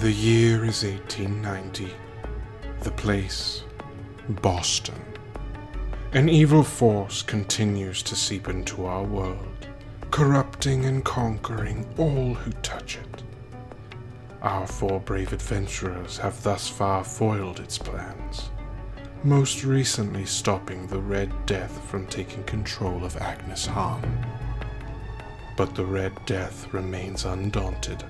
The year is 1890. The place, Boston. An evil force continues to seep into our world, corrupting and conquering all who touch it. Our four brave adventurers have thus far foiled its plans, most recently stopping the Red Death from taking control of Agnes Han. But the Red Death remains undaunted.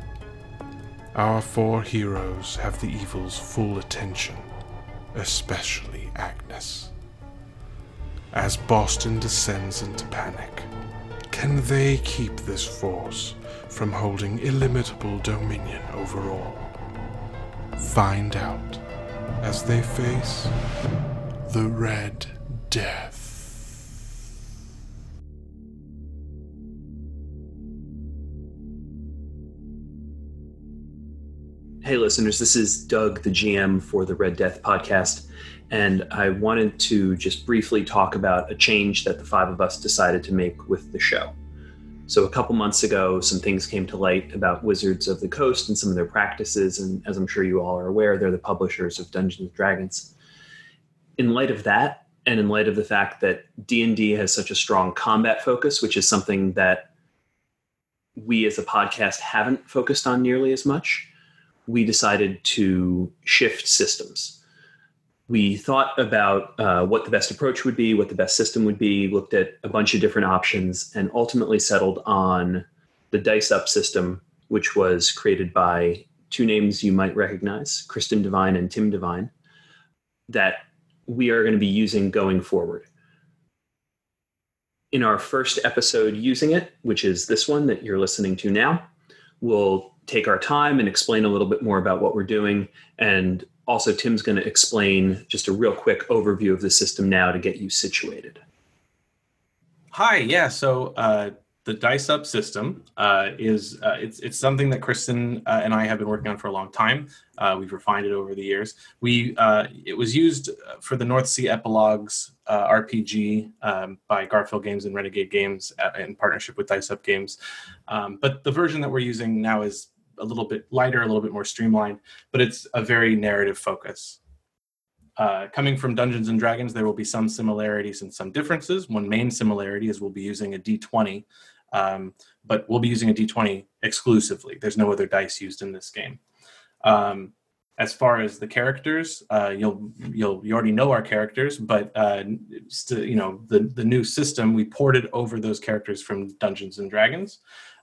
Our four heroes have the evil's full attention, especially Agnes. As Boston descends into panic, can they keep this force from holding illimitable dominion over all? Find out as they face the Red Death. Hey, listeners, this is Doug, the GM for the Red Death podcast. And I wanted to just briefly talk about a change that the five of us decided to make with the show. So, a couple months ago, some things came to light about Wizards of the Coast and some of their practices. And as I'm sure you all are aware, they're the publishers of Dungeons and Dragons. In light of that, and in light of the fact that D&D has such a strong combat focus, which is something that we as a podcast haven't focused on nearly as much, we decided to shift systems we thought about uh, what the best approach would be, what the best system would be, looked at a bunch of different options, and ultimately settled on the Dice Up system, which was created by two names you might recognize Kristin Devine and Tim Devine, that we are going to be using going forward. In our first episode using it, which is this one that you're listening to now, we'll take our time and explain a little bit more about what we're doing and also Tim's going to explain just a real quick overview of the system now to get you situated. Hi, yeah. So uh, the Dice Up system uh, is uh, it's it's something that Kristin uh, and I have been working on for a long time. Uh, we've refined it over the years. We uh, it was used for the North Sea Epilogues RPG um, by Garphill Games and Renegade Games in partnership with Dice Up Games. Um, but the version that we're using now is a little bit lighter, a little bit more streamlined, but it's a very narrative focus. Uh, coming from Dungeons and Dragons, there will be some similarities and some differences. One main similarity is we'll be using a d20, um, but we'll be using a d20 exclusively. There's no other dice used in this game. Um, as far as the characters, uh, you'll you'll you already know our characters, but uh, you know the the new system we ported over those characters from Dungeons and Dragons,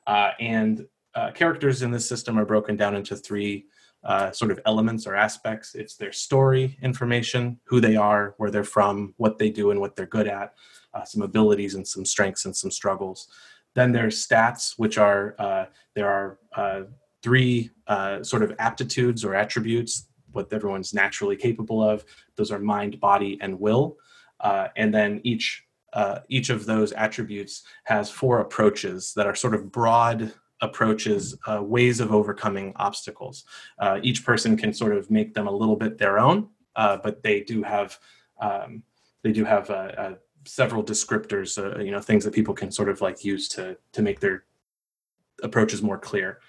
uh, and uh, characters in this system are broken down into three uh, sort of elements or aspects. It's their story information, who they are, where they're from, what they do, and what they're good at, uh, some abilities and some strengths and some struggles. Then there's stats, which are uh, there are uh, three uh, sort of aptitudes or attributes, what everyone's naturally capable of. Those are mind, body, and will. and then each each of those attributes has four approaches that are sort of broad approaches, uh, ways of overcoming obstacles. Uh, each person can sort of make them a little bit their own, uh, but they do have um, they do have uh, uh, several descriptors, you know, things that people can sort of like use to to make their approaches more clear.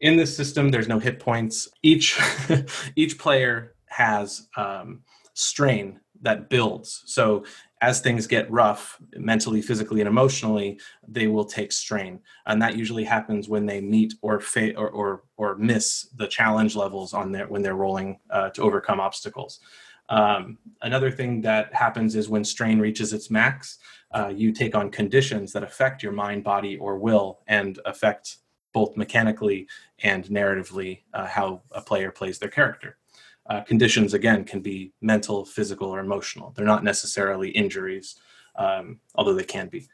in this system, there's no hit points. Each each player has um, strain that builds. So as things get rough mentally physically and emotionally they will take strain. And that usually happens when they meet or fa- or, or, or miss the challenge levels on their when they're rolling uh, to overcome obstacles. Um, another thing that happens is when strain reaches its max uh, you take on conditions that affect your mind body or will and affect both mechanically and narratively uh, how a player plays their character uh, conditions again can be mental physical or emotional. They're not necessarily injuries um, although they can be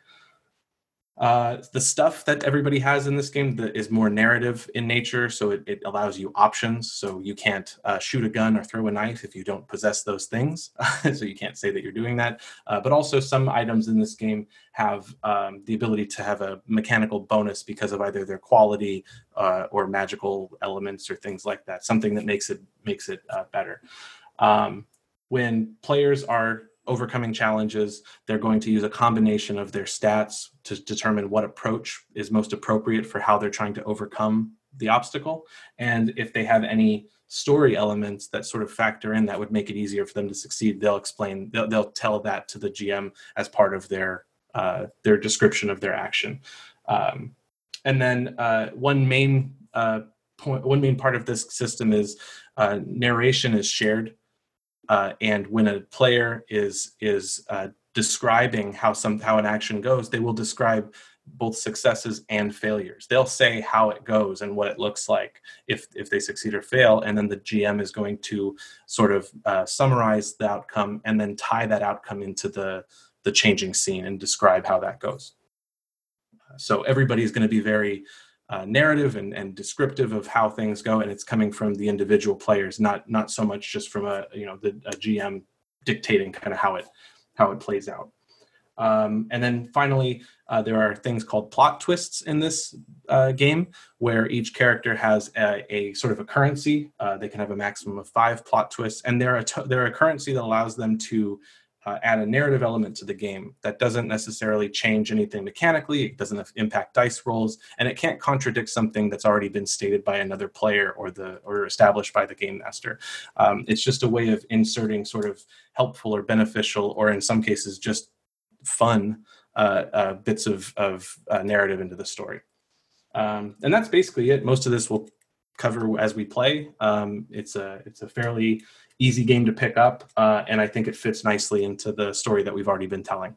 uh, the stuff that everybody has in this game that is more narrative in nature, so it, it allows you options. So you can't uh, shoot a gun or throw a knife if you don't possess those things. so you can't say that you're doing that. Uh, but also, some items in this game have um, the ability to have a mechanical bonus because of either their quality uh, or magical elements or things like that. Something that makes it makes it uh, better. Um, when players are overcoming challenges. They're going to use a combination of their stats to determine what approach is most appropriate for how they're trying to overcome the obstacle, and if they have any story elements that sort of factor in that would make it easier for them to succeed, they'll explain. They'll, they'll tell that to the GM as part of their uh, their description of their action. Um, and then uh, one main uh, point, one main part of this system is uh, narration is shared, uh, and when a player is is uh, describing how some how an action goes, they will describe both successes and failures. They'll say how it goes and what it looks like if if they succeed or fail, and then the GM is going to sort of uh, summarize the outcome and then tie that outcome into the the changing scene and describe how that goes. So everybody's going to be very uh, narrative and, and descriptive of how things go, and it's coming from the individual players, not not so much just from a you know the GM dictating kind of how it how it plays out. Um, and then finally, uh, there are things called plot twists in this uh, game, where each character has a, a sort of a currency. Uh, they can have a maximum of five plot twists, and they're a t- they're a currency that allows them to uh, add a narrative element to the game that doesn't necessarily change anything mechanically. It doesn't impact dice rolls, and it can't contradict something that's already been stated by another player or the or established by the game master. Um, it's just a way of inserting sort of helpful or beneficial, or in some cases just fun uh, uh, bits of, of uh, narrative into the story. Um, and that's basically it. Most of this will cover as we play. Um, it's a it's a fairly easy game to pick up, uh, and I think it fits nicely into the story that we've already been telling.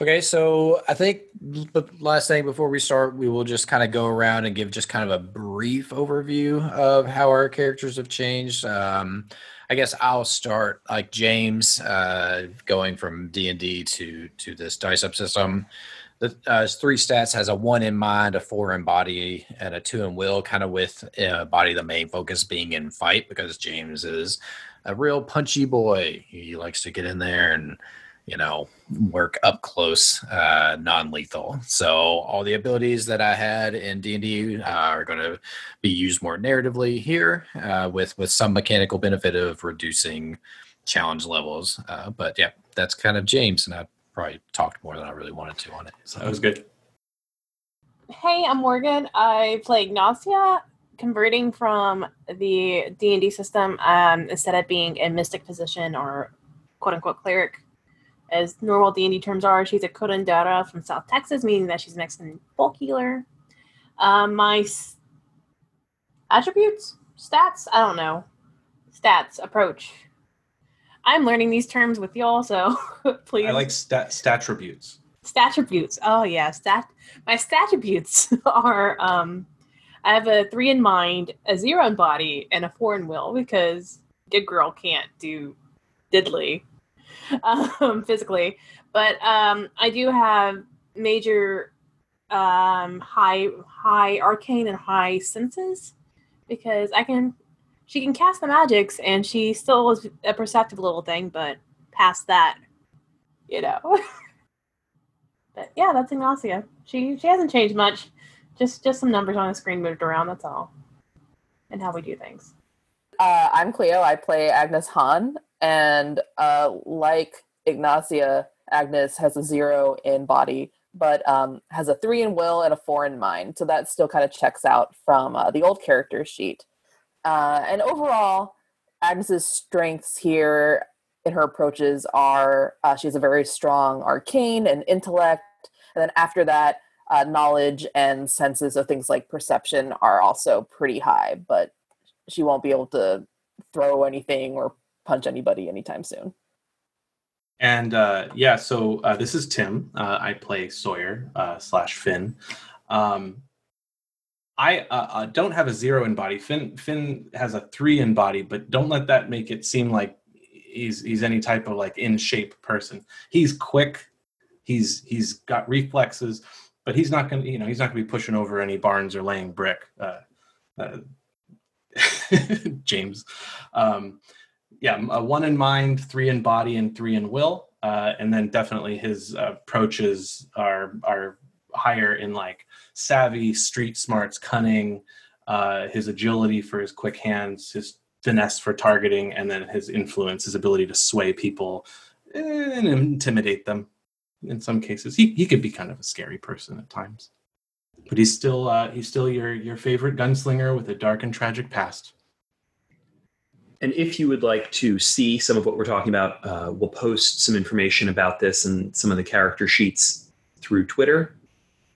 Okay, so I think the last thing before we start, we will just kind of go around and give just kind of a brief overview of how our characters have changed. Um, I guess I'll start like James, uh, going from D and D to to this dice up system. The uh, three stats has a one in mind, a four in body, and a two in will. Kind of with uh, body the main focus being in fight because James is a real punchy boy. He likes to get in there and you know work up close uh non-lethal so all the abilities that i had in d&d uh, are going to be used more narratively here uh, with with some mechanical benefit of reducing challenge levels uh, but yeah that's kind of james and i probably talked more than i really wanted to on it so that was good hey i'm morgan i play Ygnacia converting from the d&d system um, instead of being in mystic position or quote unquote cleric as normal D&D terms are. She's a curandera from South Texas, meaning that she's Mexican folk healer. Um, my s- attributes, stats, I don't know. Stats, approach. I'm learning these terms with y'all, so please. I like stat statributes. Statributes. Oh yeah, stat. My statributes are um, I have a three in mind, a zero in body, and a four in will because good girl can't do diddly um, physically, but um, I do have major um, high high arcane and high senses because I can she can cast the magics and she still is a perceptive little thing, but past that, you know. but yeah, that's Ygnacia. She she hasn't changed much. Just just some numbers on the screen moved around. That's all, and how we do things. Uh, I'm Clio. I play Agnes Han, and uh, like Ygnacia, Agnes has a zero in body, but um, has a three in will and a four in mind. So that still kind of checks out from uh, the old character sheet. Uh, and overall, Agnes's strengths here in her approaches are uh, she has a very strong arcane and intellect, and then after that, uh, knowledge and senses of things like perception are also pretty high. But she won't be able to throw anything or punch anybody anytime soon. And uh, yeah, so uh, this is Tim. Uh, I play Sawyer uh, slash Finn. Um, I uh, uh, don't have a zero in body. Finn Finn has a three in body, but don't let that make it seem like he's he's any type of like in shape person. He's quick. He's he's got reflexes, but he's not gonna you know he's not gonna be pushing over any barns or laying brick. James. Um, yeah, one in mind, three in body, and three in will. Uh, and then definitely his approaches are are higher in like savvy, street smarts, cunning, uh, his agility for his quick hands, his finesse for targeting, and then his influence, his ability to sway people and intimidate them. In some cases, he he could be kind of a scary person at times. but he's still uh, he's still your your favorite gunslinger with a dark and tragic past. And if you would like to see some of what we're talking about, uh, we'll post some information about this and some of the character sheets through Twitter.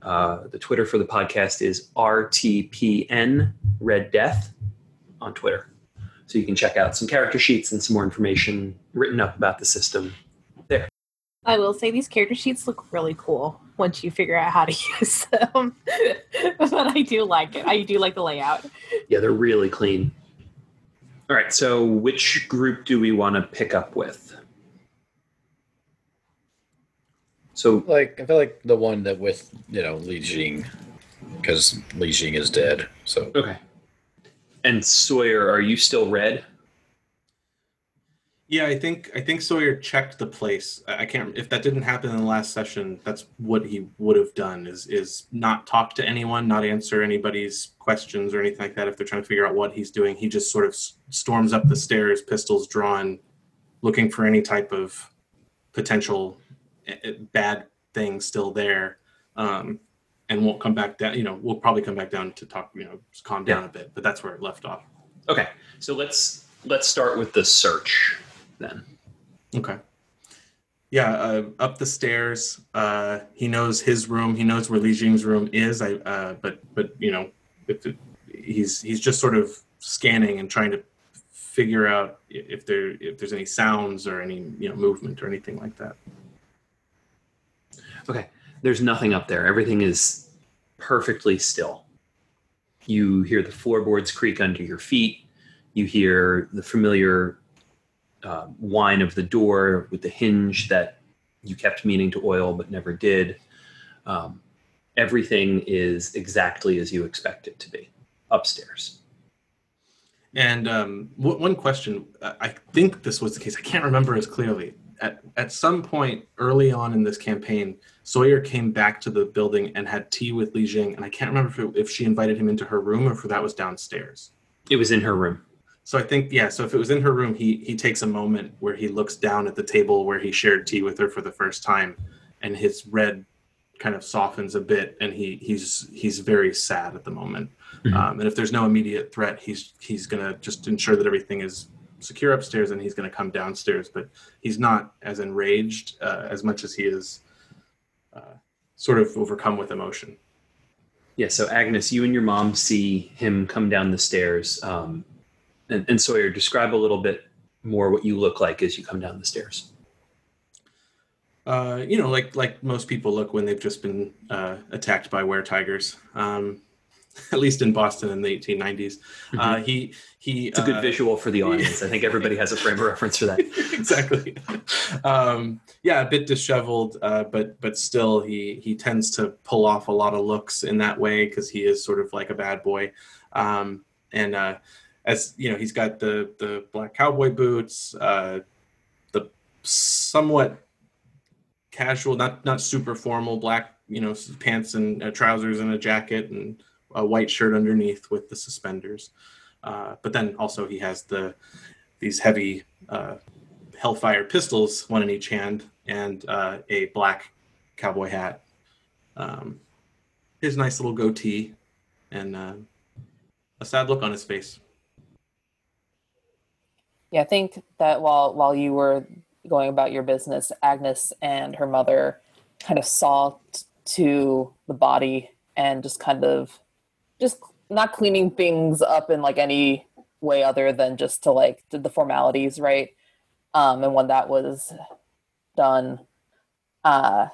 Uh, the Twitter for the podcast is RTPN Red Death on Twitter. So you can check out some character sheets and some more information written up about the system there. I will say these character sheets look really cool once you figure out how to use them. but I do like it. I do like the layout. Yeah, they're really clean. All right, so which group do we want to pick up with? So Like I feel like the one that with you know Li Jing, because Li Jing is dead. So okay. And Sawyer, are you still red? Yeah, I think I think Sawyer checked the place. I I can't if that didn't happen in the last session. That's what he would have done is is not talk to anyone, not answer anybody's questions or anything like that. If they're trying to figure out what he's doing, he just sort of s- storms up the stairs, pistols drawn, looking for any type of potential bad thing still there, um, and won't come back down. You know, we'll probably come back down to talk. You know, calm down Yeah. a bit. But that's where it left off. Okay, so let's let's start with the search then. Okay. Yeah, uh, up the stairs. Uh, he knows his room. He knows where Li Jing's room is. I, uh, but but you know, if it, he's he's just sort of scanning and trying to figure out if there if there's any sounds or any you know movement or anything like that. Okay, there's nothing up there. Everything is perfectly still. You hear the floorboards creak under your feet. You hear the familiar uh, whine of the door with the hinge that you kept meaning to oil but never did. Um, everything is exactly as you expect it to be upstairs. And um, w- one question, I I think this was the case. I can't remember as clearly. At at some point early on in this campaign, Sawyer came back to the building and had tea with Li Jing, and I can't remember if, it, if she invited him into her room or if that was downstairs. It was in her room. So I think yeah. So if it was in her room, he he takes a moment where he looks down at the table where he shared tea with her for the first time, and his red kind of softens a bit, and he he's he's very sad at the moment. Mhm. Um, and if there's no immediate threat, he's he's gonna just ensure that everything is secure upstairs, and he's gonna come downstairs. But he's not as enraged uh, as much as he is uh, sort of overcome with emotion. Yeah, so Agnes, you and your mom see him come down the stairs. Um, and, and Sawyer, describe a little bit more what you look like as you come down the stairs. Uh, you know, like like most people look when they've just been uh, attacked by were tigers. Um, at least in Boston in the 1890s. Uh, he he. Mm-hmm. It's a good uh, visual for the audience. I think everybody has a frame of reference for that. exactly. um, yeah, a bit disheveled, uh, but but still, he he tends to pull off a lot of looks in that way because he is sort of like a bad boy, um, and uh, as you know, he's got the the black cowboy boots, uh, the somewhat casual, not not super formal black, you know, pants and uh, trousers and a jacket and a white shirt underneath with the suspenders. Uh, but then also he has the these heavy uh, Hellfire pistols, one in each hand, and uh, a black cowboy hat. Um, his nice little goatee, and uh, a sad look on his face. Yeah, I think that while while you were going about your business, Agnes and her mother kind of saw t- to the body and just kind of just not cleaning things up in like any way other than just to like did the formalities right. Um, and when that was done, uh,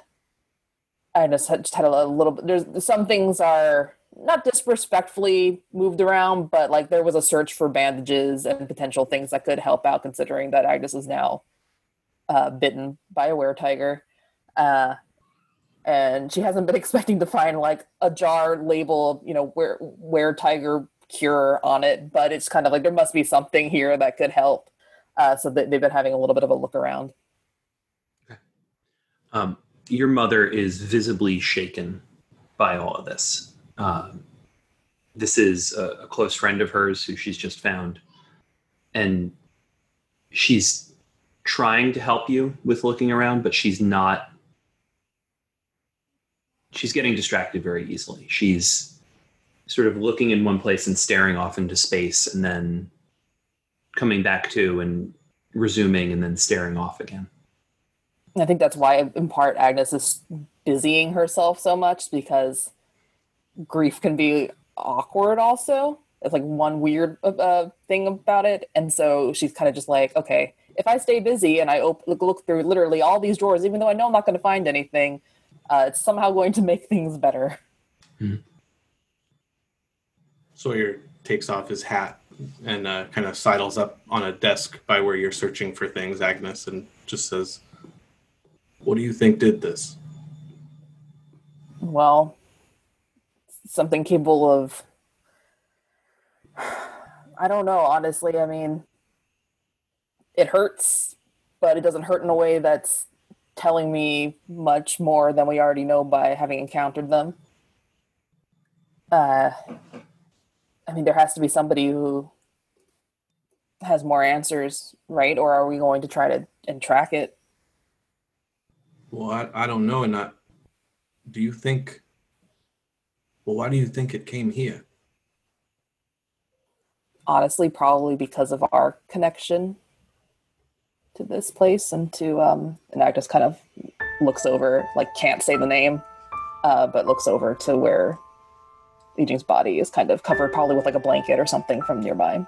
Agnes had just had a little bit. There's some things are not disrespectfully moved around, but like there was a search for bandages and potential things that could help out, considering that Agnes is now uh, bitten by a were tiger. Uh, and she hasn't been expecting to find like a jar labeled, you know, where where tiger cure on it, but it's kind of like there must be something here that could help. Uh, so that they've been having a little bit of a look around. Um, your mother is visibly shaken by all of this. Um, this is a, a close friend of hers who she's just found, and she's trying to help you with looking around, but she's not she's getting distracted very easily. She's sort of looking in one place and staring off into space and then coming back to and resuming and then staring off again. I think that's why, in part, Agnes is busying herself so much because grief can be awkward. Also, it's like one weird uh, thing about it, and so she's kind of just like, okay, if I stay busy and I op- look, look through literally all these drawers, even though I know I'm not going to find anything, uh, it's somehow going to make things better. Sawyer takes off his hat and uh, kind of sidles up on a desk by where you're searching for things, Agnes, and just says, What do you think did this? Well, something capable of. I don't know, honestly. I mean, it hurts, but it doesn't hurt in a way that's telling me much more than we already know by having encountered them. Uh, I mean, there has to be somebody who has more answers, right? Or are we going to try to and track it? Well, I, I don't know. And I, do you think, well, why do you think it came here? honestly probably because of our connection to this place and to um and Agnes kind of looks over like can't say the name uh but looks over to where Eugeni's body is kind of covered probably with like a blanket or something from nearby.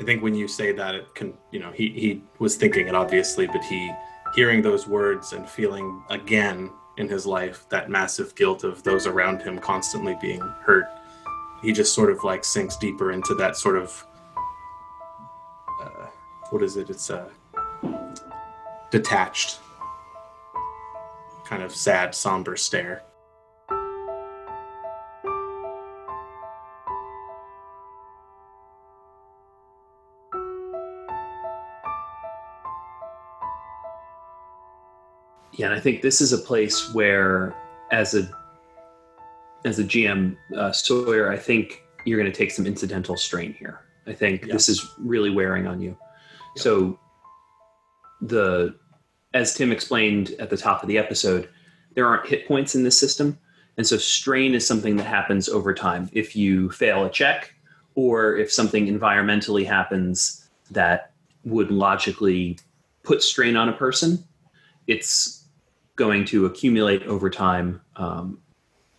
I think when you say that, it can, you know, he, he was thinking it obviously, but he, hearing those words and feeling again in his life that massive guilt of those around him constantly being hurt, he just sort of like sinks deeper into that sort of, what is it? It's a detached, kind of sad, somber stare. Yeah, and I think this is a place where, as a as a GM uh, Sawyer, I think you're going to take some incidental strain here. I think Yeah. this is really wearing on you. Yeah. So, the as Tim explained at the top of the episode, there aren't hit points in this system, and so strain is something that happens over time. If you fail a check, or if something environmentally happens that would logically put strain on a person, it's going to accumulate over time um,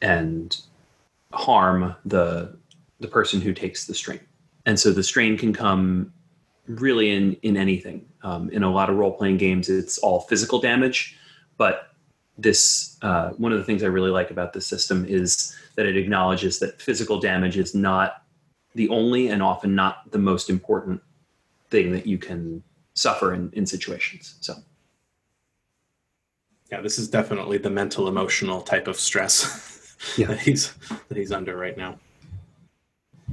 and harm the the person who takes the strain. And so the strain can come really in in anything. Um, in a lot of role playing games, it's all physical damage, but this uh, one of the things I really like about this system is that it acknowledges that physical damage is not the only and often not the most important thing that you can suffer in, in situations. So Yeah, this is definitely the mental emotional type of stress Yeah. that he's that he's under right now.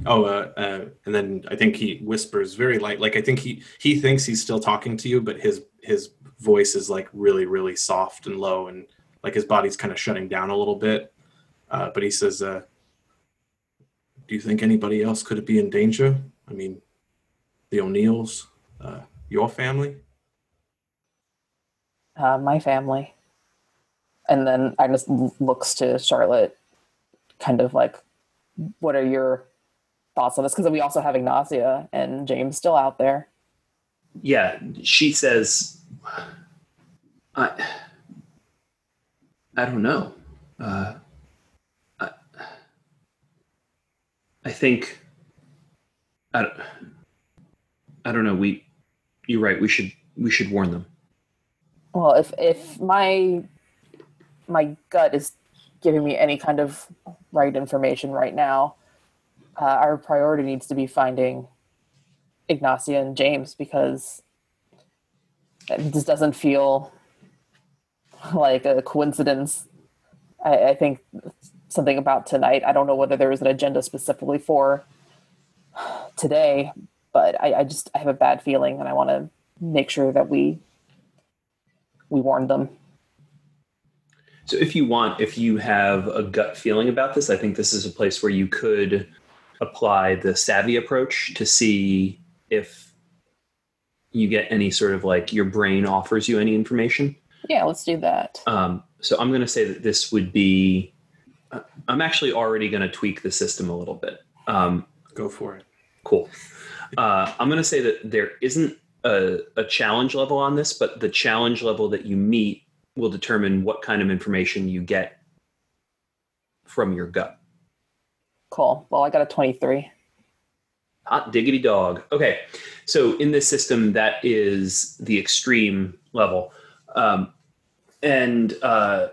Oh, uh, uh, and then I think he whispers very light. Like I think he he thinks he's still talking to you, but his his voice is like really really soft and low, and like his body's kind of shutting down a little bit. Uh, but he says, uh, "Do you think anybody else could be in danger? I mean, the O'Neills, uh, your family." uh, my family. And then Agnes l- looks to Charlotte, kind of like, what are your thoughts on this? Because we also have Ygnacia and James still out there. yeah, she says, I, I don't know. Uh, I, I think, I, don't- I don't know. We, you're right. We should, we should warn them. Well, if if my my gut is giving me any kind of right information right now, uh, our priority needs to be finding Ygnacia and James because this doesn't feel like a coincidence. I, I think something about tonight. I don't know whether there was an agenda specifically for today, but I, I just I have a bad feeling, and I want to make sure that we we warned them. So if you want, if you have a gut feeling about this, I think this is a place where you could apply the savvy approach to see if you get any sort of like your brain offers you any information. Yeah, let's do that. Um, so I'm going to say that this would be. Uh, I'm actually already going to tweak the system a little bit. Um, Go for it. cool. Uh, I'm going to say that there isn't a, a challenge level on this, but the challenge level that you meet will determine what kind of information you get from your gut. Cool. Well, I got a 23. Hot diggity dog. Okay, so in this system, that is the extreme level, um, and uh,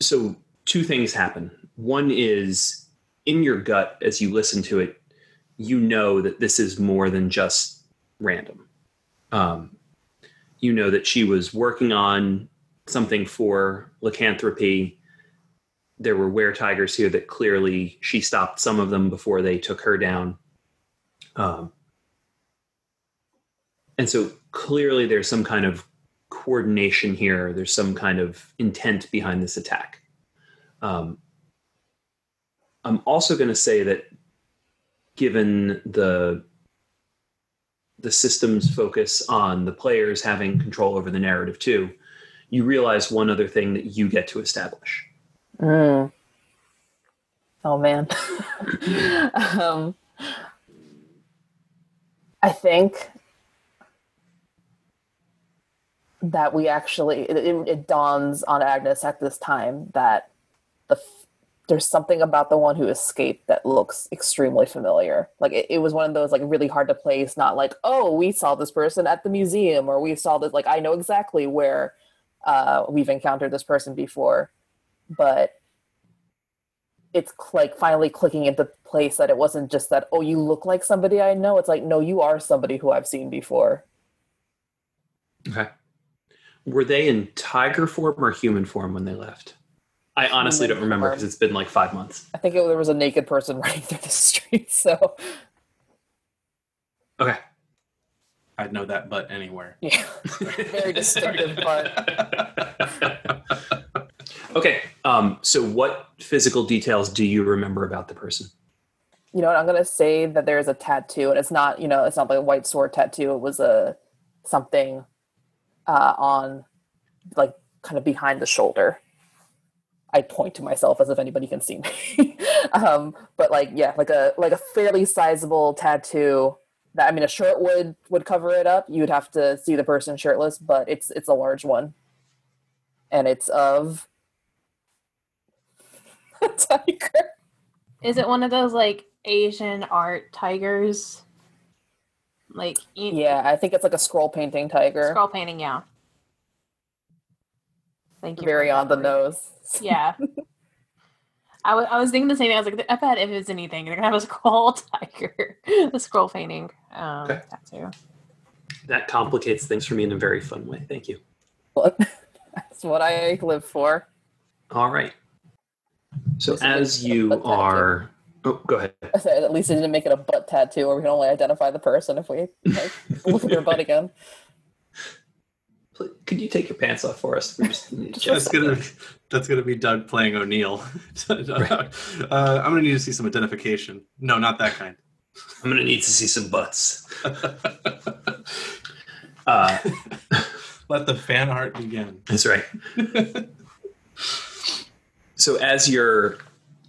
so two things happen. One is in your gut as you listen to it, you know that this is more than just random. Um, you know that she was working on something for lycanthropy. There were were tigers here that clearly she stopped some of them before they took her down. Um, and so clearly there's some kind of coordination here. There's some kind of intent behind this attack. Um, I'm also going to say that given the the system's focus on the players having control over the narrative too, you realize one other thing that you get to establish. Mm. Oh man. um, I think that we actually it, it, dawns on Agnes at this time that the there's something about the one who escaped that looks extremely familiar. Like it, it was one of those like really hard to place. Not like oh we saw this person at the museum or we saw this like I know exactly where uh, we've encountered this person before, but it's like finally clicking into place that it wasn't just that oh you look like somebody i know it's like no you are somebody who i've seen before Okay. Were they in tiger form or human form when they left? I honestly Human don't remember because it's been like five months. i think it, there was a naked person running through the street so Okay. I'd know that butt anywhere. yeah very distinctive but Okay. Um, so, what physical details do you remember about the person? you know i'm gonna say that there's a tattoo and it's not you know it's not like a white sword tattoo it was a something uh on like kind of behind the shoulder i point to myself as if anybody can see me um but like yeah like a like a fairly sizable tattoo that i mean a shirt would would cover it up you'd have to see the person shirtless but it's it's a large one and it's of tiger Is it one of those like Asian art tigers? Like you- yeah i think it's like a scroll painting tiger scroll painting, yeah. Thank you. very on the that. nose Yeah. I wa- I was thinking the same thing. I was like, I bet if it's anything, they're gonna have a scroll tiger, the scroll painting um, Okay. tattoo. That complicates things for me in a very fun way. Thank you. That's what I live for. All right. So, This as you a tattoo. are. Oh, go ahead. I said at least it didn't make it a butt tattoo, or we can only identify the person if we like, look at their butt again. Pl- Could you take your pants off for us? We just need to check. That's gonna that's gonna be Doug playing O'Neill. uh, I'm gonna need to see some identification. No, not that kind. I'm going to need to see some butts. Uh, Let the fan art begin. That's right. So as you're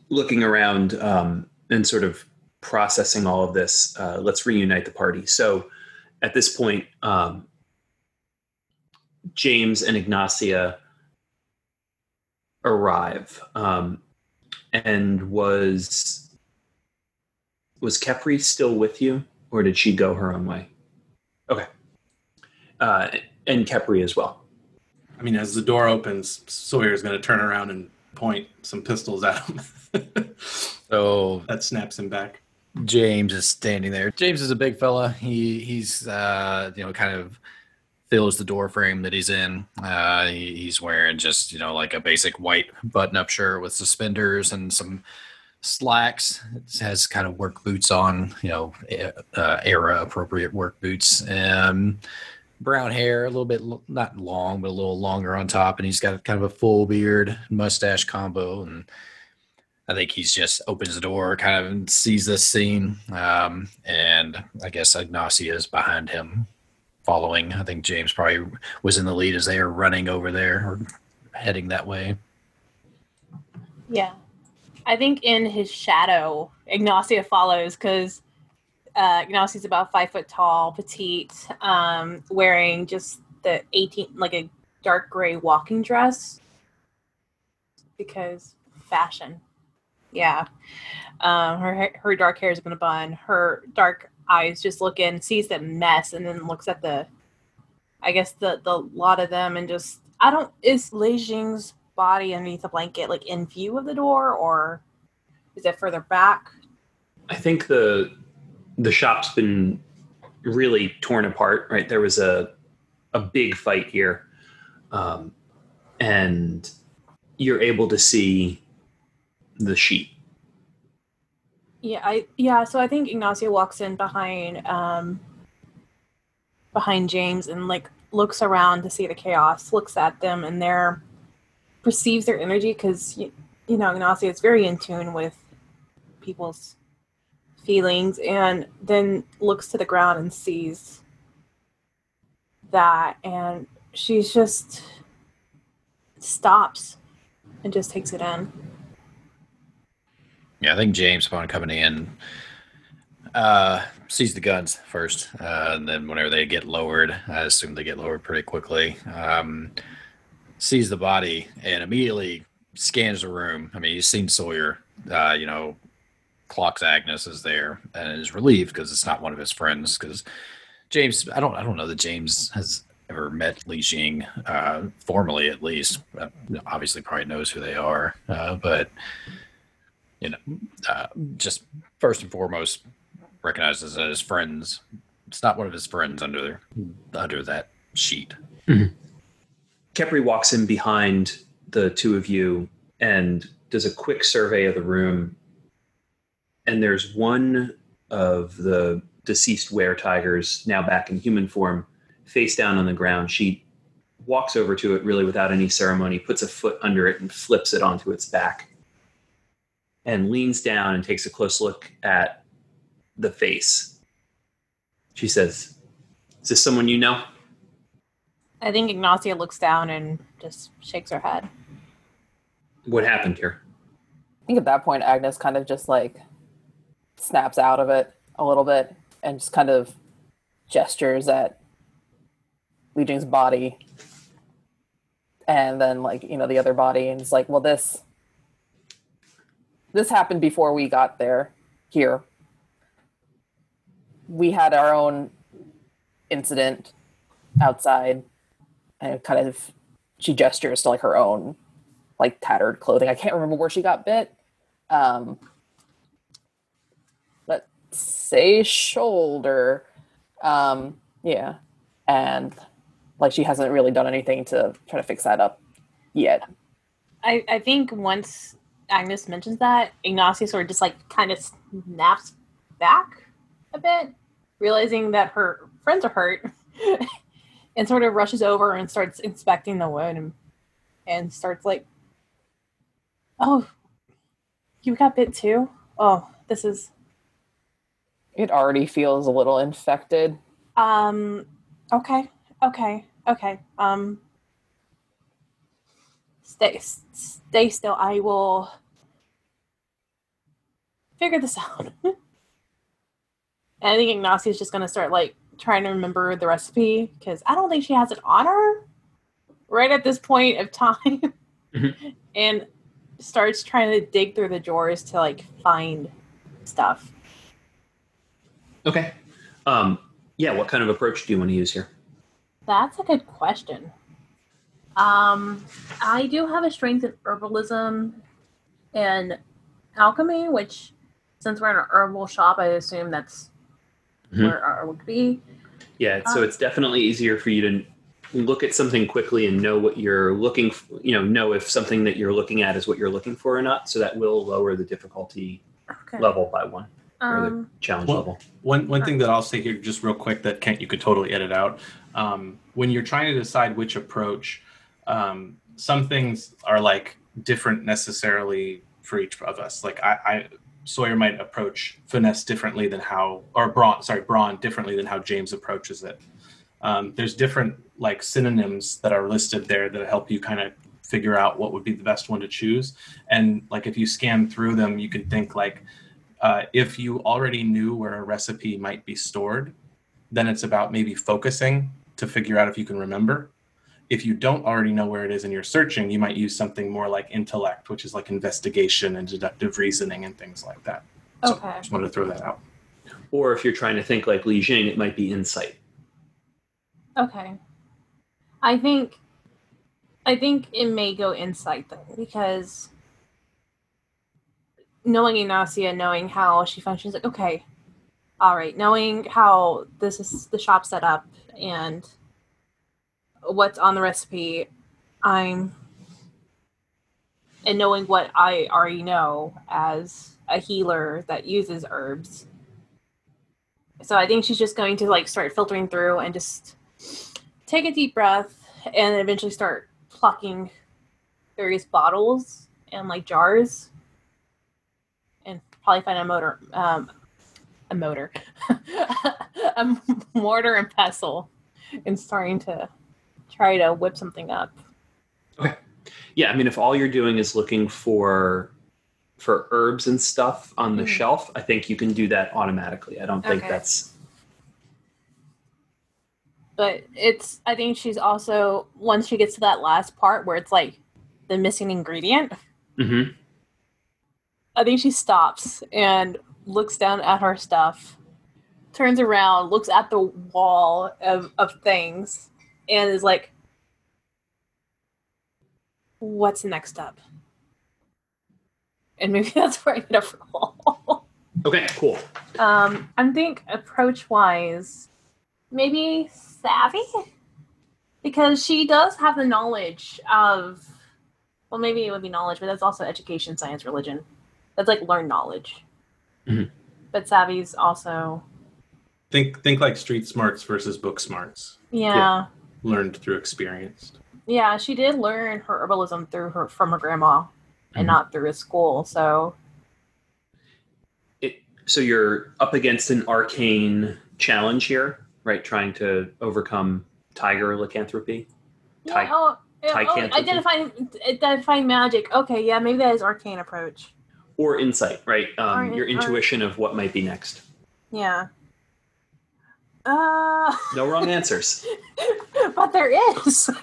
looking around um, and sort of processing all of this, uh, let's reunite the party. So at this point, um, James and Ygnacia arrive, um, and was was Kepri still with you, or did she go her own way? Okay, uh, and Kepri as well. I mean, as the door opens, Sawyer's gonna turn around and point some pistols at him. So that snaps him back. James is standing there. James is a big fella. He he's uh, you know kind of fills the door frame that he's in. Uh, he, he's wearing just you know like a basic white button-up shirt with suspenders and some slacks. It has kind of work boots on, you know, uh, era appropriate work boots. Um, brown hair, a little bit not long, but a little longer on top, and he's got kind of a full beard, mustache combo, and I think he's just opens the door, kind of sees this scene, um, and I guess Ygnacia is behind him. following. I think James probably was in the lead as they are running over there or heading that way. Yeah. I think in his shadow, Ygnacia follows because uh, Ygnacia's about five foot tall, petite, um, wearing just the 18, like a dark gray walking dress because fashion. Yeah. Um, her her dark hair has been a bun. Her dark eyes just look in, sees the mess, and then looks at the, I guess the the lot of them, and just I don't is Li Jing's body underneath the blanket like in view of the door, or is it further back? I think the the shop's been really torn apart. Right, there was a a big fight here, um, and you're able to see the sheet. Yeah, I yeah. So I think Ignacio walks in behind um behind James and like looks around to see the chaos, looks at them, and they're perceives their energy because you, you know Ignacio is very in tune with people's feelings, and then looks to the ground and sees that, and she's just stops and just takes it in. Yeah, I think James, upon coming in, uh, sees the guns first, uh, and then whenever they get lowered, I assume they get lowered pretty quickly. Um, sees the body and immediately scans the room. I mean, he's seen Sawyer. Uh, you know, clocks Agnes is there and is relieved because it's not one of his friends. Because James, I don't, I don't know that James has ever met Li Jing, uh, formally at least. Uh, obviously, probably knows who they are, uh, but you know, uh, just first and foremost, recognizes as friends. It's not one of his friends under under that sheet. Kepri walks in behind the two of you and does a quick survey of the room. And there's one of the deceased were tigers, now back in human form, face down on the ground. She walks over to it really without any ceremony, puts a foot under it, and flips it onto its back. And leans down and takes a close look at the face. She says, Is this someone you know? I think Ygnacia looks down and just shakes her head. What happened here? I think at that point, Agnes kind of just like snaps out of it a little bit and just kind of gestures at Li Jing's body. And then like you know the other body and it's like well this this happened before we got there here. We had our own incident outside and kind of she gestures to like her own like tattered clothing. I can't remember where she got bit. Um say shoulder um yeah and like she hasn't really done anything to try to fix that up yet I, I think once Agnes mentions that, Ygnacia sort of just like kind of snaps back a bit, realizing that her friends are hurt, and sort of rushes over and starts inspecting the wound and, and starts like, "Oh, you got bit too? Oh, this is it already feels a little infected um okay, okay, okay. Um, stay stay still. I will figure this out. and I think Ygnacia is just gonna start like trying to remember the recipe because I don't think she has it on her right at this point of time, Mhm. and starts trying to dig through the drawers to like find stuff. Okay. Um, yeah, what kind of approach do you want to use here? That's a good question. Um, I do have a strength in herbalism and alchemy, which, since we're in an herbal shop, I assume that's Mhm. where our would be. Yeah, so Um, it's definitely easier for you to look at something quickly and know what you're looking for, you know, know if something that you're looking at is what you're looking for or not. So that will lower the difficulty Okay. level by one, or the Um, challenge Well- level. One one thing that I'll say here, just real quick, that Kent you could totally edit out. Um, when you're trying to decide which approach, um, some things are like different necessarily for each of us. Like I, I Sawyer might approach finesse differently than how, or Brawn, sorry, Brawn differently than how James approaches it. Um, there's different like synonyms that are listed there that help you kind of figure out what would be the best one to choose. And like if you scan through them, you can think like uh, if you already knew where a recipe might be stored, then it's about maybe focusing to figure out if you can remember. If you don't already know where it is and you're searching, you might use something more like intellect, which is like investigation and deductive reasoning and things like that. So Okay. just wanted to throw that out. Or if you're trying to think like Li Jing, it might be insight. Okay. I think I think it may go insight though, because knowing Ygnacia, knowing how she functions, like, okay, all right, knowing how this is the shop set up and what's on the recipe, I'm and knowing what I already know as a healer that uses herbs. So I think she's just going to like start filtering through and just take a deep breath and eventually start plucking various bottles and like jars probably find a motor um a motor a mortar and pestle and starting to try to whip something up Okay. Yeah, I mean, if all you're doing is looking for for herbs and stuff on the Mhm. shelf, I think you can do that automatically. I don't think Okay. that's but it's i think she's also once she gets to that last part where it's like the missing ingredient hmm I think she stops and looks down at her stuff, turns around, looks at the wall of, of things, and is like, What's next up? And maybe that's where I get a roll. Okay, cool. um, I think approach wise, maybe savvy? Because she does have the knowledge of, well, maybe it would be knowledge, but that's also education, science, religion. That's like learn knowledge. Mhm. But savvy's also, Think think like street smarts versus book smarts, yeah. Yeah. learned through experience. Yeah, she did learn her herbalism through her from her grandma and Mhm. not through a school. So It, so you're up against an arcane challenge here, right? Trying to overcome tiger lycanthropy. yeah, Ty- oh, yeah, oh, Tycanthropy. identifying identifying magic. Okay, yeah, maybe that is arcane approach. Or insight, right? Um, Or in- your or- intuition of what might be next. Yeah. Uh, No wrong answers. but there is.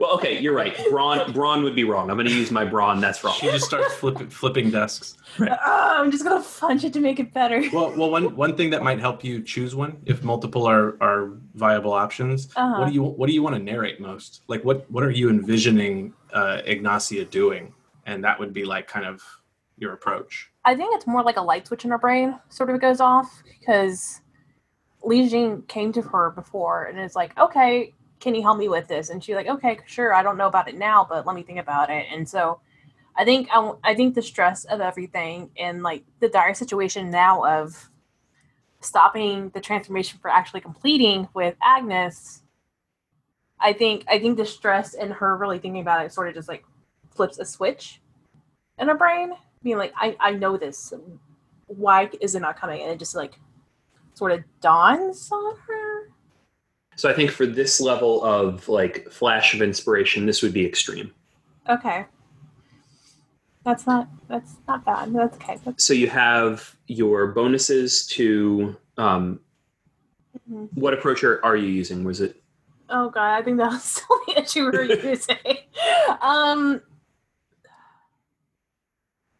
Well, okay, you're right. Brawn, brawn would be wrong. I'm going to use my brawn. That's wrong. She just starts flipping flipping desks. Uh, I'm just gonna punch it to make it better. Well, well, one one thing that might help you choose one if multiple are are viable options. Uh-huh. What do you what do you want to narrate most? Like, what what are you envisioning uh, Ygnacia doing? And that would be like kind of your approach. I think it's more like a light switch in her brain sort of goes off because Li Jing came to her before and is like, okay, can you help me with this? And she's like, okay, sure. I don't know about it now, but let me think about it. And so I think I think the stress of everything and like the dire situation now of stopping the transformation for actually completing with Agnes. I think I think the stress and her really thinking about it sort of just like flips a switch in her brain being like, I, I know this. Why is it not coming? And it just like sort of dawns on her. So I think for this level of like flash of inspiration, this would be extreme. Okay. That's not that's not bad. That's okay. That's, So you have your bonuses to um, mhm. what approach are, are you using? Was it Oh god, I think that was still the issue we were using. um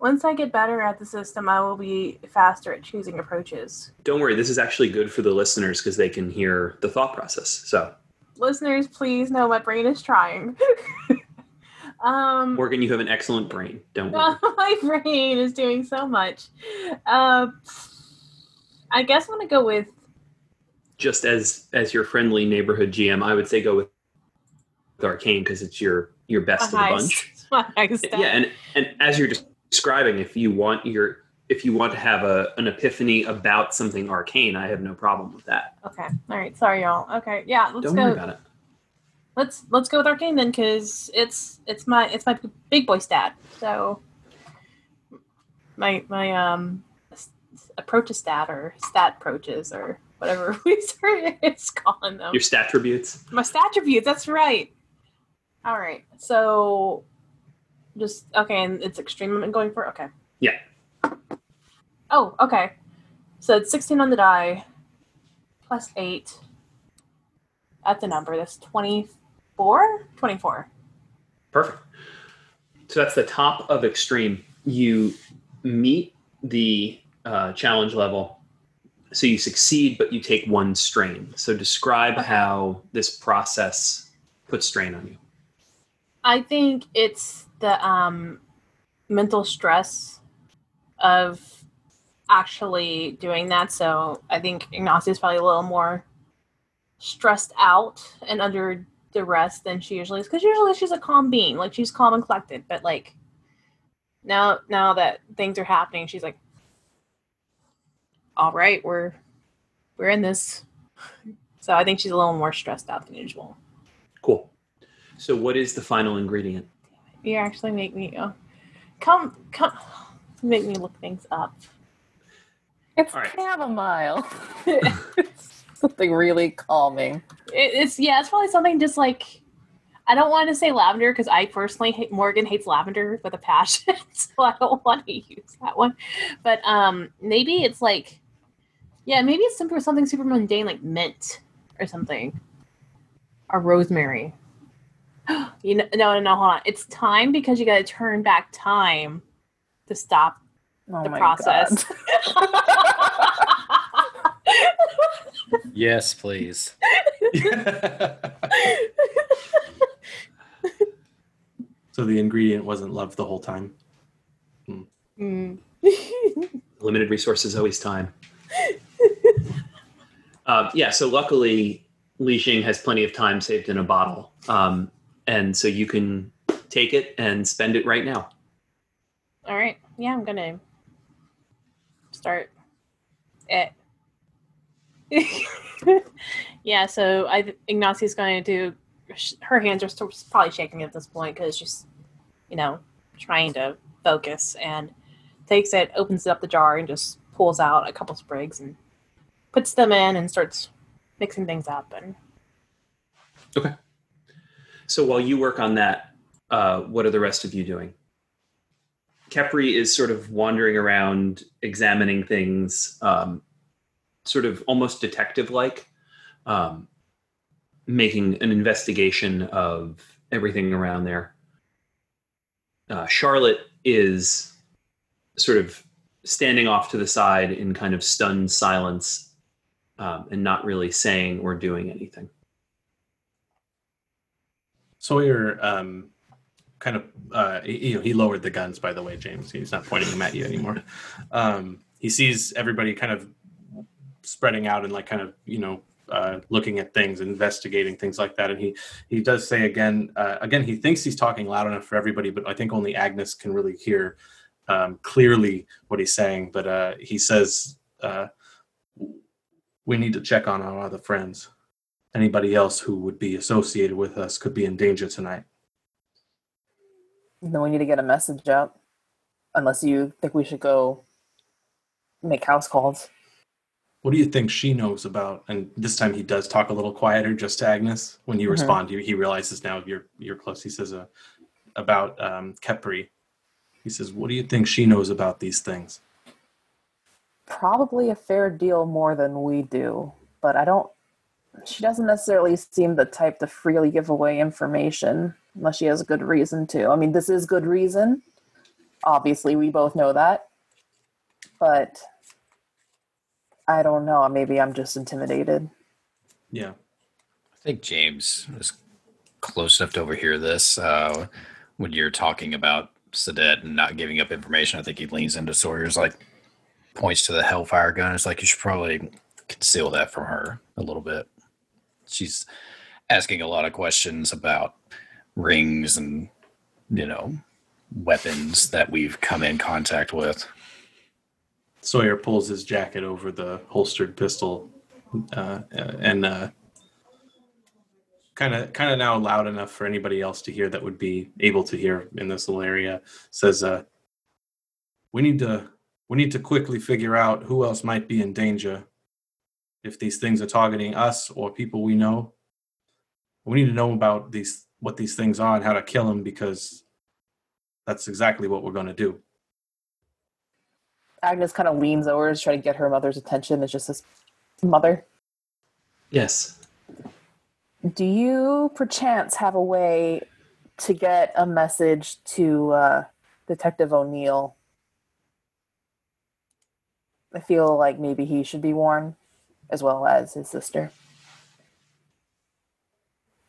once I get better at the system, I will be faster at choosing approaches. don't worry, this is actually good for the listeners because they can hear the thought process. So Listeners, please know my brain is trying. um Morgan, you have an excellent brain. Don't worry. my brain is doing so much. Uh, I guess I'm gonna go with Just as as your friendly neighborhood GM, I would say go with, with arcane because it's your your best of the bunch. high, my high stat. Yeah, and and as you're describing, if you want your if you want to have a an epiphany about something arcane, I have no problem with that. Okay. All right. Sorry, y'all. Okay. Yeah. Let's Don't go. worry about it. Let's let's go with arcane then, because it's it's my it's my big boy stat. So my my um approach to stat or stat approaches or whatever Wizard is calling them. Your stat attributes. My stat attributes. That's right. All right. So, just okay, and it's extreme. I'm going for okay. Yeah. Oh, okay. So it's 16 on the die, plus eight. That's a number. That's 24. 24. Perfect. So that's the top of extreme. You meet the uh, challenge level. So you succeed, but you take one strain. So describe Okay. how this process puts strain on you. I think it's the um, mental stress of actually doing that. So I think Ygnacia is probably a little more stressed out and under the duress than she usually is because usually she's a calm being, like she's calm and collected. But like now, now that things are happening, she's like, "All right, we're we're in this." So I think she's a little more stressed out than usual. Cool. So what is the final ingredient? You actually make me uh, come come make me look things up. It's All right. chamomile. it, it's something really calming. it's yeah, it's probably something just like I don't want to say lavender because I personally hate Morgan hates lavender with a passion, so I don't want to use that one. But um, maybe it's like yeah, maybe it's super something super mundane like mint or something, or rosemary. you know, no, no, no, hold on. It's time because you got to turn back time to stop Oh the process. Yes, please. so the ingredient wasn't love the whole time. Mm. Limited resources, always time. uh, yeah, so luckily, Li Jing has plenty of time saved in a bottle. Um, and so you can take it and spend it right now. All right. Yeah, I'm gonna start it. yeah. So I Ygnacia's going to do. Her hands are still probably shaking at this point because she's, you know, trying to focus and takes it, opens up the jar, and just pulls out a couple sprigs and puts them in and starts mixing things up and So while you work on that, uh, what are the rest of you doing? Kepri is sort of wandering around, examining things, um, sort of almost detective like, um, making an investigation of everything around there. Uh, Charlotte is sort of standing off to the side in kind of stunned silence um, and not really saying or doing anything. Sawyer um, kind of, uh, you know, he lowered the guns, by the way, James. He's not pointing them at you anymore. Um, he sees everybody kind of spreading out and like kind of, you know, uh, looking at things, investigating things like that. And he he does say again, uh, again, he thinks he's talking loud enough for everybody, but I think only Agnes can really hear um, clearly what he's saying. But uh, he says, uh, "We need to check on our other friends." Anybody else who would be associated with us could be in danger tonight. Then we need to get a message out. Unless you think we should go make house calls. What do you think she knows about? And this time he does talk a little quieter, just to Agnes. When you Mhm. respond, he, he realizes now you're you're close. He says uh, about um, Kepri. He says, "What do you think she knows about these things?" Probably a fair deal more than we do, but I don't. She doesn't necessarily seem the type to freely give away information unless she has a good reason to. I mean, this is good reason. Obviously, we both know that. But I don't know. Maybe I'm just intimidated. Yeah, I think James is close enough to overhear this. Uh, when you're talking about Sadet and not giving up information, I think he leans into Sawyer's like points to the Hellfire gun. It's like you should probably conceal that from her a little bit. She's asking a lot of questions about rings and you know weapons that we've come in contact with. Sawyer pulls his jacket over the holstered pistol, uh, and kind of kind of now loud enough for anybody else to hear that would be able to hear in this little area. Says, uh, "We need to we need to quickly figure out who else might be in danger. If these things are targeting us or people we know. We need to know about these what these things are and how to kill them because that's exactly what we're going to do. Agnes kind of leans over to try to get her mother's attention. It's just this mother. Yes. Do you perchance have a way to get a message to uh, Detective O'Neill? I feel like maybe he should be warned, as well as his sister.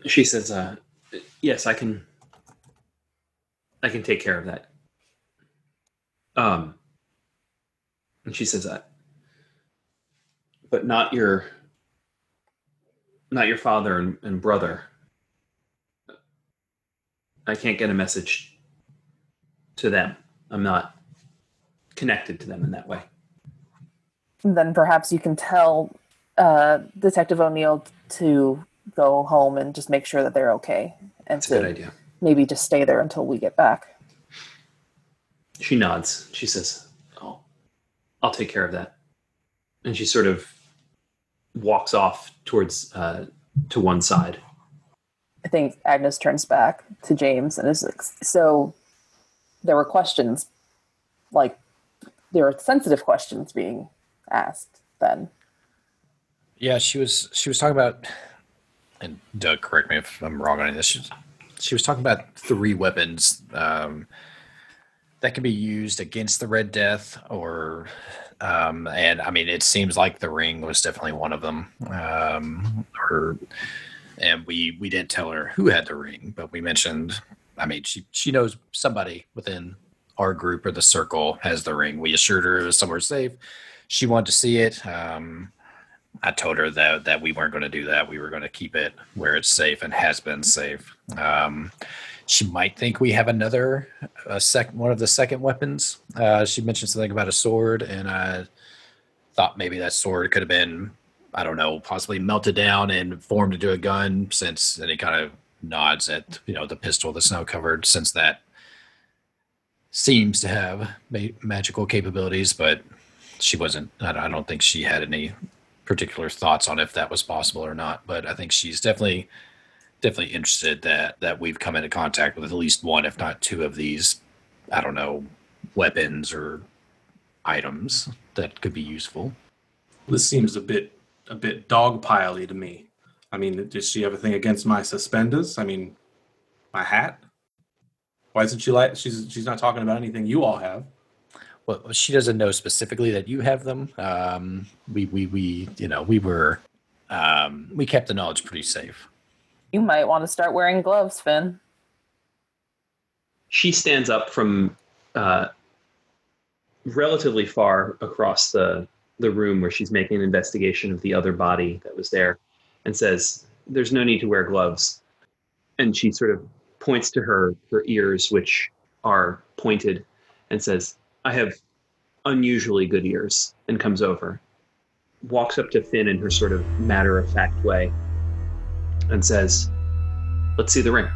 She says, uh, "Yes, I can. I can take care of that." Um, and she says that, but not your, not your father and, and brother. I can't get a message to them. I'm not connected to them in that way. Then perhaps you can tell uh, Detective O'Neill to go home and just make sure that they're okay, and That's a good idea. maybe just stay there until we get back. She nods. She says, "Oh, I'll take care of that." And she sort of walks off towards uh, to one side. I think Agnes turns back to James and is like, so there were questions, like there were sensitive questions being asked then. Yeah, she was she was talking about, and Doug, correct me if I'm wrong on this. She was, she was talking about three weapons um, that can be used against the Red Death, or um, and I mean, it seems like the ring was definitely one of them. Um, or and we we didn't tell her who had the ring, but we mentioned. I mean, she she knows somebody within our group or the circle has the ring. We assured her it was somewhere safe. She wanted to see it. Um, I told her that that we weren't going to do that. We were going to keep it where it's safe and has been safe. Um, she might think we have another a sec one of the second weapons. Uh, she mentioned something about a sword, and I thought maybe that sword could have been I don't know, possibly melted down and formed into a gun. Since and he kind of nods at you know the pistol that's now covered, since that seems to have ma- magical capabilities, but she wasn't. I don't think she had any particular thoughts on if that was possible or not. But I think she's definitely definitely interested that that we've come into contact with at least one, if not two, of these. I don't know weapons or items that could be useful. This seems a bit a bit dogpiley to me. I mean, does she have a thing against my suspenders? I mean, my hat. Why isn't she like? She's she's not talking about anything you all have. Well, she doesn't know specifically that you have them. Um, we, we, we, you know, we were, um, we kept the knowledge pretty safe. You might want to start wearing gloves, Finn. She stands up from uh, relatively far across the the room where she's making an investigation of the other body that was there, and says, "There's no need to wear gloves." And she sort of points to her her ears, which are pointed, and says, "I have unusually good ears." And comes over, walks up to Finn in her sort of matter of fact way, and says, "Let's see the ring."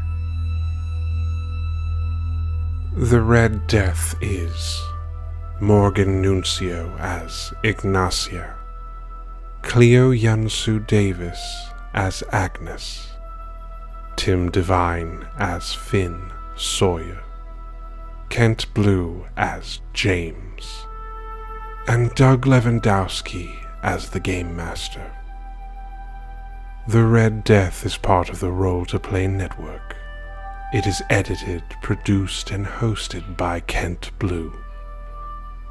The Red Death is Morgan Nuncio as Ygnacia, Clio Yun-su Davis as Agnes, Tim Devine as Finn Sawyer, Kent Blue as James, and Doug Levandowski as the Game Master. The Red Death is part of the Roll to Play network. It is edited, produced, and hosted by Kent Blue.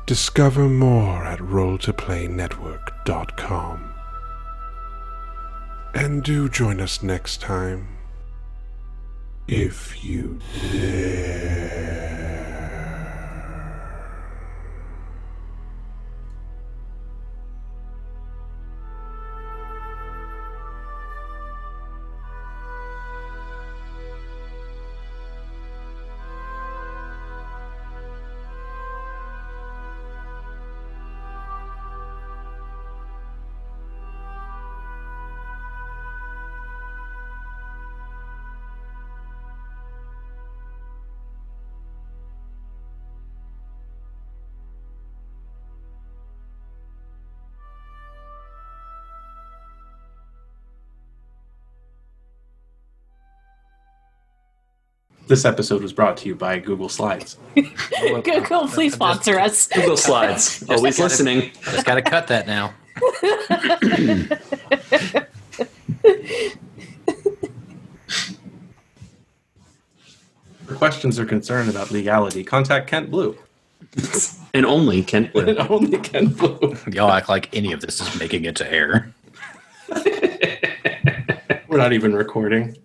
Discover more at rolltoplaynetwork.com. And do join us next time. If you dare. This episode was brought to you by Google Slides. Google, uh, please sponsor us. Google Slides. Always gotta- listening. Just got to cut that now. For questions or concern about legality, contact Kent Blue. And only Kent Blue. And only Kent Blue. Y'all act like any of this is making it to air. We're not even recording.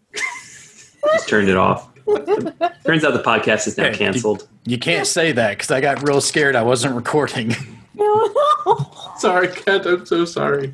Just turned it off. Turns out the podcast is now Hey, canceled. You can't say that because I got real scared I wasn't recording. Sorry, Kent. I'm so sorry.